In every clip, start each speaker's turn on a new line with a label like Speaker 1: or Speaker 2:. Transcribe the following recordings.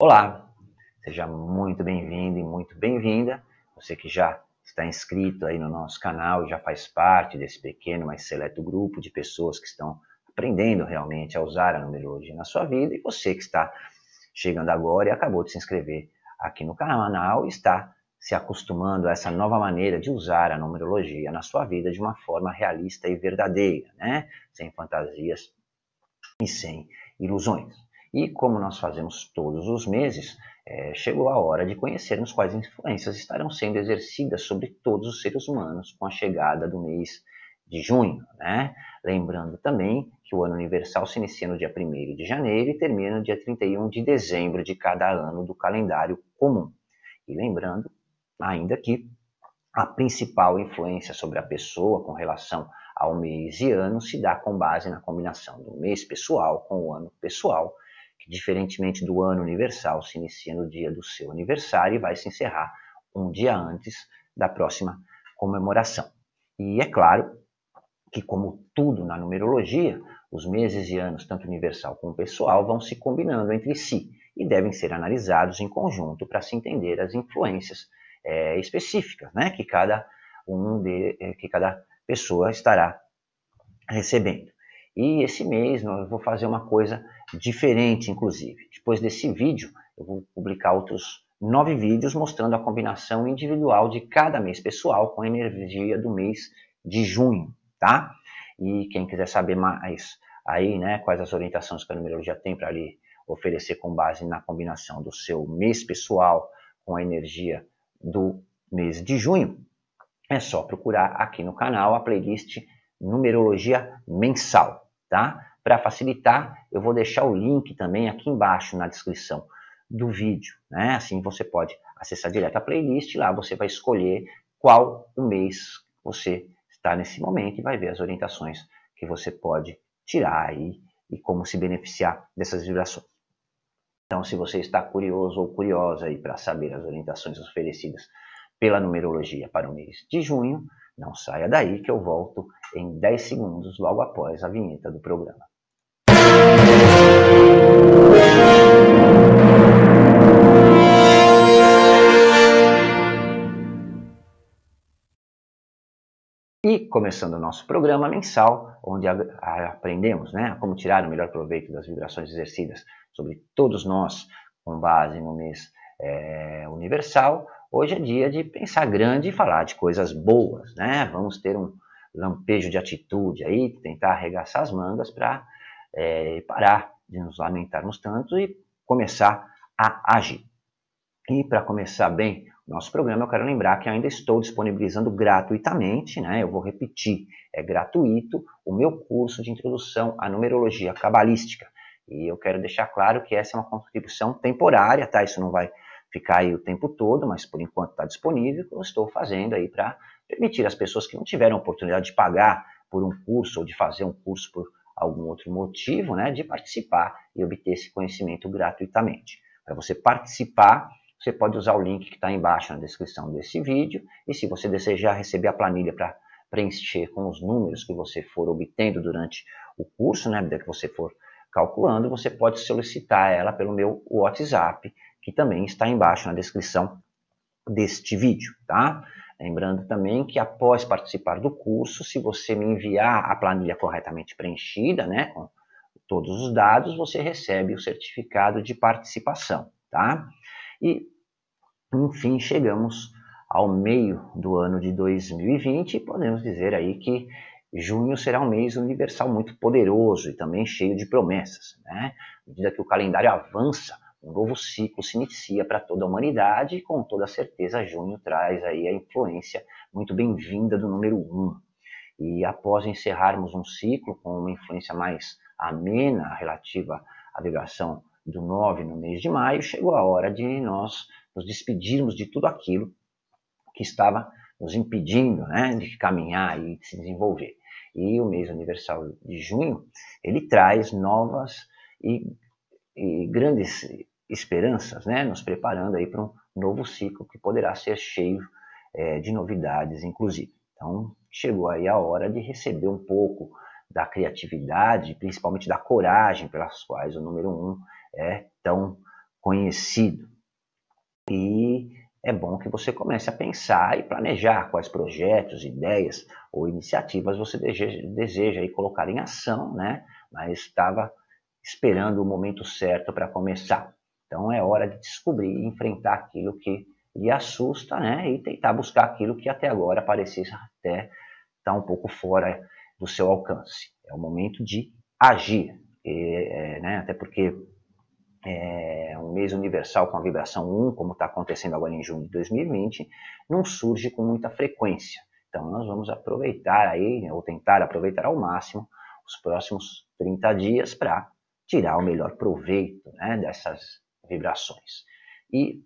Speaker 1: Olá, seja muito bem-vindo e muito bem-vinda. Você que já está inscrito aí no nosso canal e já faz parte desse pequeno, mas seleto grupo de pessoas que estão aprendendo realmente a usar a numerologia na sua vida e você que está chegando agora e acabou de se inscrever aqui no canal e está se acostumando a essa nova maneira de usar a numerologia na sua vida de uma forma realista e verdadeira, né? Sem fantasias e sem ilusões. E como nós fazemos todos os meses, é, chegou a hora de conhecermos quais influências estarão sendo exercidas sobre todos os seres humanos com a chegada do mês de junho. Né? Lembrando também que o ano universal se inicia no dia 1 de janeiro e termina no dia 31 de dezembro de cada ano do calendário comum. E lembrando ainda que a principal influência sobre a pessoa com relação ao mês e ano se dá com base na combinação do mês pessoal com o ano pessoal que, diferentemente do ano universal, se inicia no dia do seu aniversário e vai se encerrar um dia antes da próxima comemoração. E é claro que, como tudo na numerologia, os meses e anos, tanto universal como pessoal, vão se combinando entre si e devem ser analisados em conjunto para se entender as influências é, específicas né, que, cada um de, é, que cada pessoa estará recebendo. E esse mês eu vou fazer uma coisa diferente, inclusive. Depois desse vídeo, eu vou publicar outros nove vídeos mostrando a combinação individual de cada mês pessoal com a energia do mês de junho, tá? E quem quiser saber mais aí, né, quais as orientações que a numerologia tem para lhe oferecer com base na combinação do seu mês pessoal com a energia do mês de junho, é só procurar aqui no canal a playlist Numerologia Mensal tá? Para facilitar, eu vou deixar o link também aqui embaixo na descrição do vídeo, né? Assim você pode acessar direto a playlist, lá você vai escolher qual o mês você está nesse momento e vai ver as orientações que você pode tirar aí e como se beneficiar dessas vibrações. Então, se você está curioso ou curiosa aí para saber as orientações oferecidas pela numerologia para o mês de junho, não saia daí que eu volto em 10 segundos logo após a vinheta do programa. Começando o nosso programa mensal, onde aprendemos né, como tirar o melhor proveito das vibrações exercidas sobre todos nós, com base no mês é, universal, Hoje é dia de pensar grande e falar de coisas boas, né? Vamos ter um lampejo de atitude aí, tentar arregaçar as mangas para é, parar de nos lamentarmos tanto e começar a agir. E para começar bem o nosso programa, eu quero lembrar que ainda estou disponibilizando gratuitamente, né? Eu vou repetir, é gratuito o meu curso de introdução à numerologia cabalística. E eu quero deixar claro que essa é uma contribuição temporária, tá? Isso não vai ficar aí o tempo todo, mas por enquanto está disponível, eu estou fazendo aí para permitir as pessoas que não tiveram oportunidade de pagar por um curso ou de fazer um curso por algum outro motivo, né, de participar e obter esse conhecimento gratuitamente. Para você participar, você pode usar o link que está embaixo na descrição desse vídeo, e se você desejar receber a planilha para preencher com os números que você for obtendo durante o curso, né, que você for calculando, você pode solicitar ela pelo meu WhatsApp, que também está embaixo na descrição deste vídeo, tá? Lembrando também que após participar do curso, se você me enviar a planilha corretamente preenchida, né, com todos os dados, você recebe o certificado de participação, tá? E, enfim, chegamos ao meio do ano de 2020 e podemos dizer aí que junho será um mês universal muito poderoso e também cheio de promessas, né? À medida que o calendário avança, um novo ciclo se inicia para toda a humanidade e com toda certeza junho traz aí a influência muito bem-vinda do número 1. E após encerrarmos um ciclo com uma influência mais amena relativa à vibração do 9 no mês de maio, chegou a hora de nós nos despedirmos de tudo aquilo que estava nos impedindo né, de caminhar e de se desenvolver. E o mês universal de junho, ele traz novas e, e grandes esperanças, né, nos preparando aí para um novo ciclo que poderá ser cheio é, de novidades, inclusive. Então, chegou aí a hora de receber um pouco da criatividade, principalmente da coragem pelas quais o número um é tão conhecido. E é bom que você comece a pensar e planejar quais projetos, ideias ou iniciativas você deseja, deseja colocar em ação, né? Mas estava esperando o momento certo para começar. Então é hora de descobrir e enfrentar aquilo que lhe assusta, né? E tentar buscar aquilo que até agora parecia até estar tá um pouco fora do seu alcance. É o momento de agir, e, é, né? Até porque é, um mês universal com a vibração 1, como está acontecendo agora em junho de 2020, não surge com muita frequência. Então nós vamos aproveitar aí, ou tentar aproveitar ao máximo, os próximos 30 dias para tirar o melhor proveito né, dessas vibrações. E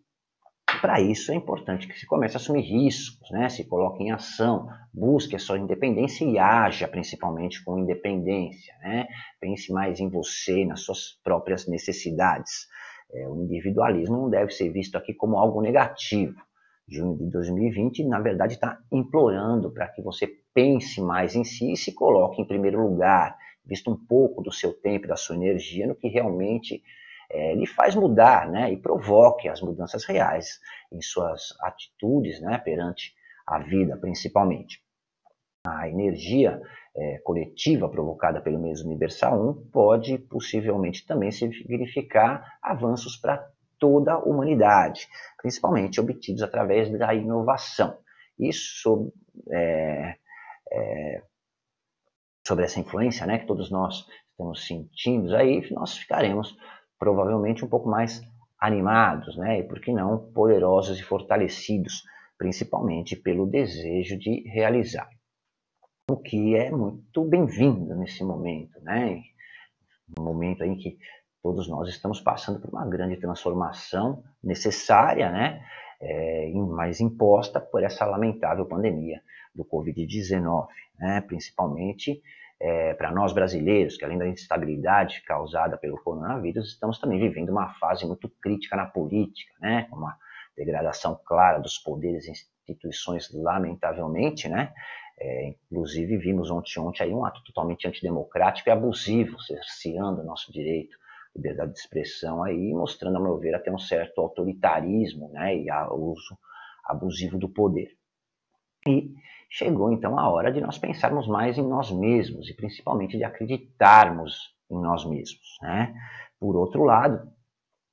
Speaker 1: para isso é importante que se comece a assumir riscos, né? se coloque em ação, busque a sua independência e haja principalmente com independência. Né? Pense mais em você, nas suas próprias necessidades. É, o individualismo não deve ser visto aqui como algo negativo. Junho de 2020, na verdade, está implorando para que você pense mais em si e se coloque em primeiro lugar, visto um pouco do seu tempo, da sua energia no que realmente é, lhe faz mudar né, e provoque as mudanças reais em suas atitudes né, perante a vida, principalmente. A energia é, coletiva provocada pelo mês universal 1 pode possivelmente também significar avanços para toda a humanidade, principalmente obtidos através da inovação. Isso é, é, sobre essa influência né, que todos nós estamos sentindo, aí nós ficaremos provavelmente um pouco mais animados, né? E por que não poderosos e fortalecidos, principalmente pelo desejo de realizar. O que é muito bem-vindo nesse momento, né? Um momento em que todos nós estamos passando por uma grande transformação necessária, né? É, mas imposta por essa lamentável pandemia do Covid-19, né? principalmente é, para nós brasileiros, que além da instabilidade causada pelo coronavírus, estamos também vivendo uma fase muito crítica na política, né, uma degradação clara dos poderes e instituições, lamentavelmente, né, é, inclusive vimos ontem, ontem aí um ato totalmente antidemocrático e abusivo, cerceando o nosso direito, liberdade de expressão aí, mostrando, a meu ver, até um certo autoritarismo, né, e o uso abusivo do poder. E chegou então a hora de nós pensarmos mais em nós mesmos e principalmente de acreditarmos em nós mesmos. Né? Por outro lado,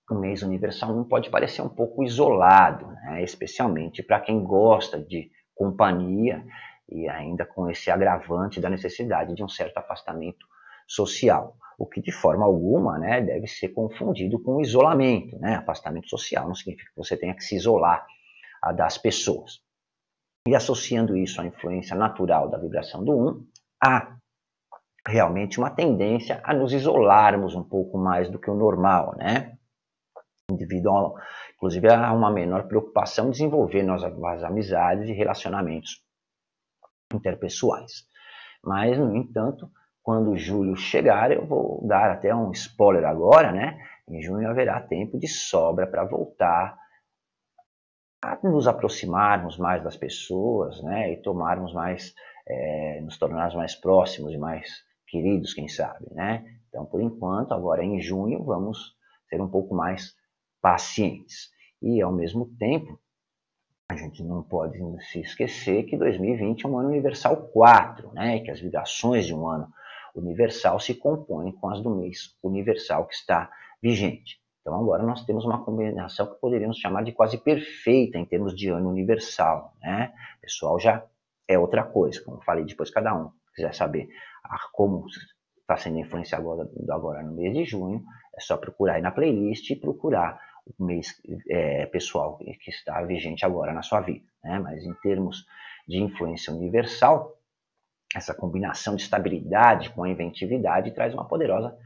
Speaker 1: o mês universal não pode parecer um pouco isolado, né? especialmente para quem gosta de companhia e ainda com esse agravante da necessidade de um certo afastamento social, o que de forma alguma né, deve ser confundido com isolamento. Né? Afastamento social não significa que você tenha que se isolar das pessoas. E associando isso à influência natural da vibração do 1, há realmente uma tendência a nos isolarmos um pouco mais do que o normal, né? Individual, inclusive há uma menor preocupação em desenvolver nossas amizades e relacionamentos interpessoais. Mas, no entanto, quando julho chegar, eu vou dar até um spoiler agora, né? Em junho haverá tempo de sobra para voltar a nos aproximarmos mais das pessoas, né, e tomarmos mais, é, nos tornarmos mais próximos e mais queridos, quem sabe, né? Então, por enquanto, agora em junho, vamos ser um pouco mais pacientes. E, ao mesmo tempo, a gente não pode se esquecer que 2020 é um ano universal 4, né? Que as vibrações de um ano universal se compõem com as do mês universal que está vigente. Então agora nós temos uma combinação que poderíamos chamar de quase perfeita em termos de ano universal. Né? Pessoal, já é outra coisa, como falei depois cada um. Se quiser saber como está sendo influenciado agora, agora, no mês de junho, é só procurar aí na playlist e procurar o mês é, pessoal que está vigente agora na sua vida. Né? Mas em termos de influência universal, essa combinação de estabilidade com a inventividade traz uma poderosa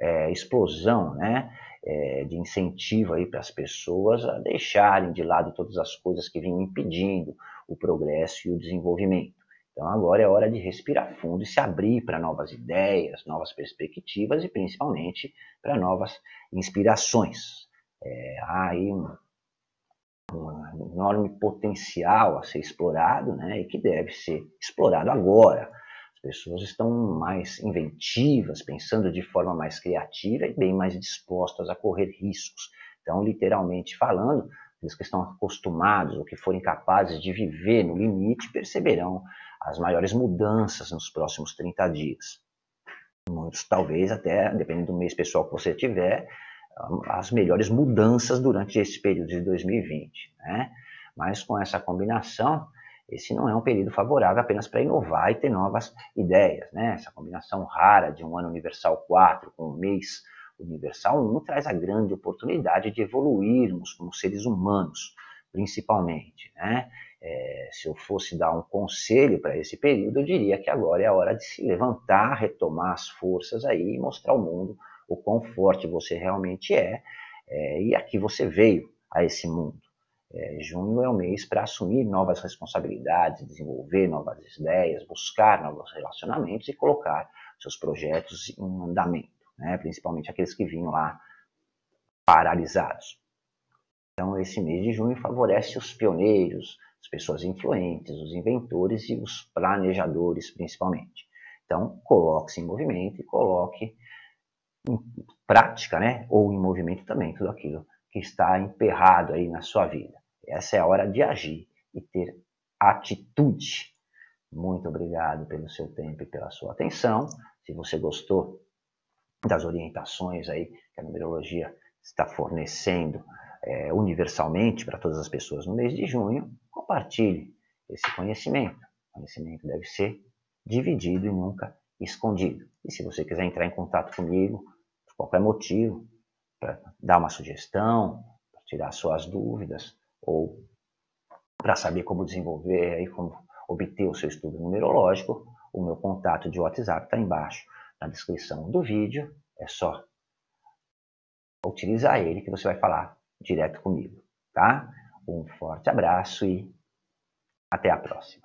Speaker 1: é, explosão, né? é, de incentivo para as pessoas a deixarem de lado todas as coisas que vinham impedindo o progresso e o desenvolvimento. Então agora é hora de respirar fundo e se abrir para novas ideias, novas perspectivas e principalmente para novas inspirações. É, há aí um, um enorme potencial a ser explorado né, e que deve ser explorado agora pessoas estão mais inventivas, pensando de forma mais criativa e bem mais dispostas a correr riscos, Então, literalmente falando, aqueles que estão acostumados ou que forem capazes de viver no limite perceberão as maiores mudanças nos próximos 30 dias. Muitos, talvez, até, dependendo do mês pessoal que você tiver, as melhores mudanças durante esse período de 2020. Né? Mas com essa combinação, esse não é um período favorável apenas para inovar e ter novas ideias. Né? Essa combinação rara de um ano universal 4 com um mês universal 1 traz a grande oportunidade de evoluirmos como seres humanos, principalmente. Né? É, se eu fosse dar um conselho para esse período, eu diria que agora é a hora de se levantar, retomar as forças aí e mostrar ao mundo o quão forte você realmente é, é e aqui você veio a esse mundo. É, junho é o mês para assumir novas responsabilidades, desenvolver novas ideias, buscar novos relacionamentos e colocar seus projetos em andamento, né? principalmente aqueles que vinham lá paralisados. Então, esse mês de junho favorece os pioneiros, as pessoas influentes, os inventores e os planejadores, principalmente. Então, coloque-se em movimento e coloque em prática, né? ou em movimento também, tudo aquilo que está emperrado aí na sua vida. Essa é a hora de agir e ter atitude. Muito obrigado pelo seu tempo e pela sua atenção. Se você gostou das orientações aí que a numerologia está fornecendo é, universalmente para todas as pessoas no mês de junho, compartilhe esse conhecimento. O conhecimento deve ser dividido e nunca escondido. E se você quiser entrar em contato comigo, por qualquer motivo, para dar uma sugestão, para tirar suas dúvidas, ou para saber como desenvolver e como obter o seu estudo numerológico, o meu contato de WhatsApp está embaixo na descrição do vídeo. É só utilizar ele que você vai falar direto comigo, tá? Um forte abraço e até a próxima.